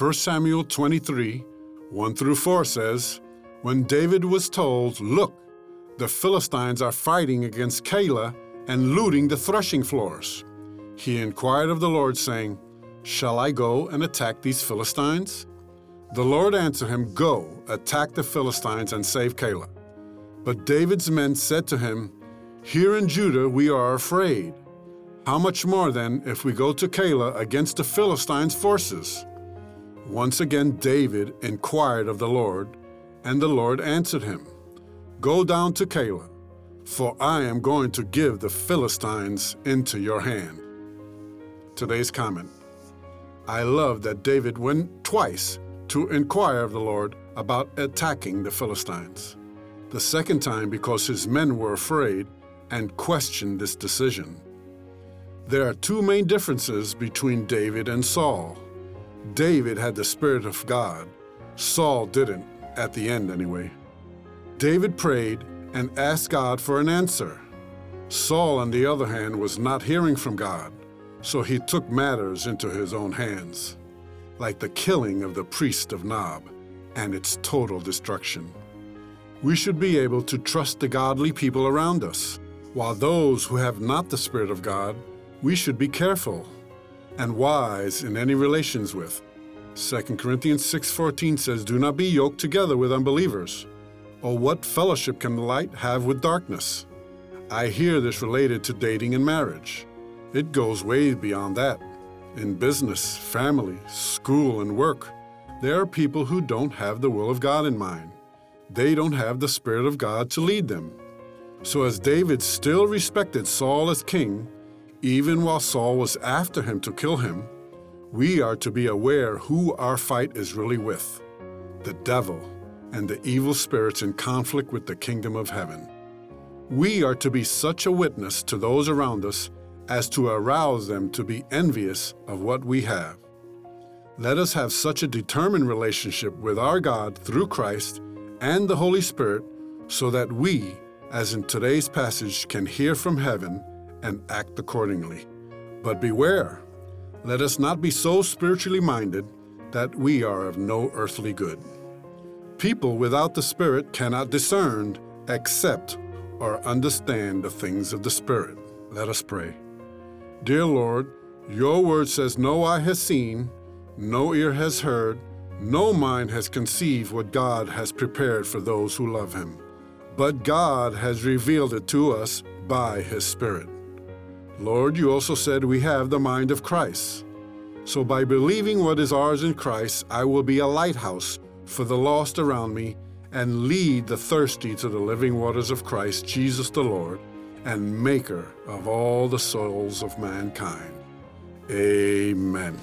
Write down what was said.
1 Samuel 23, 1 through 4 says, When David was told, Look, the Philistines are fighting against Keilah and looting the threshing floors, he inquired of the Lord, saying, Shall I go and attack these Philistines? The Lord answered him, Go, attack the Philistines and save Keilah. But David's men said to him, Here in Judah we are afraid. How much more then if we go to Keilah against the Philistines' forces? Once again David inquired of the Lord, and the Lord answered him, Go down to Keilah, for I am going to give the Philistines into your hand. Today's comment I love that David went twice to inquire of the Lord about attacking the Philistines. The second time because his men were afraid and questioned this decision. There are two main differences between David and Saul. David had the Spirit of God. Saul didn't, at the end anyway. David prayed and asked God for an answer. Saul, on the other hand, was not hearing from God, so he took matters into his own hands, like the killing of the priest of Nob and its total destruction. We should be able to trust the godly people around us, while those who have not the Spirit of God, we should be careful and wise in any relations with. 2 Corinthians 6:14 says, "Do not be yoked together with unbelievers." Or what fellowship can light have with darkness? I hear this related to dating and marriage. It goes way beyond that. In business, family, school, and work, there are people who don't have the will of God in mind. They don't have the Spirit of God to lead them. So, as David still respected Saul as king, even while Saul was after him to kill him, we are to be aware who our fight is really with the devil and the evil spirits in conflict with the kingdom of heaven. We are to be such a witness to those around us as to arouse them to be envious of what we have. Let us have such a determined relationship with our God through Christ and the Holy Spirit so that we, as in today's passage, can hear from heaven and act accordingly. But beware, let us not be so spiritually minded that we are of no earthly good. People without the Spirit cannot discern, accept, or understand the things of the Spirit. Let us pray. Dear Lord, your word says, No eye has seen, no ear has heard, no mind has conceived what God has prepared for those who love him. But God has revealed it to us by his Spirit. Lord, you also said we have the mind of Christ. So by believing what is ours in Christ, I will be a lighthouse for the lost around me and lead the thirsty to the living waters of Christ, Jesus the Lord, and Maker of all the souls of mankind. Amen.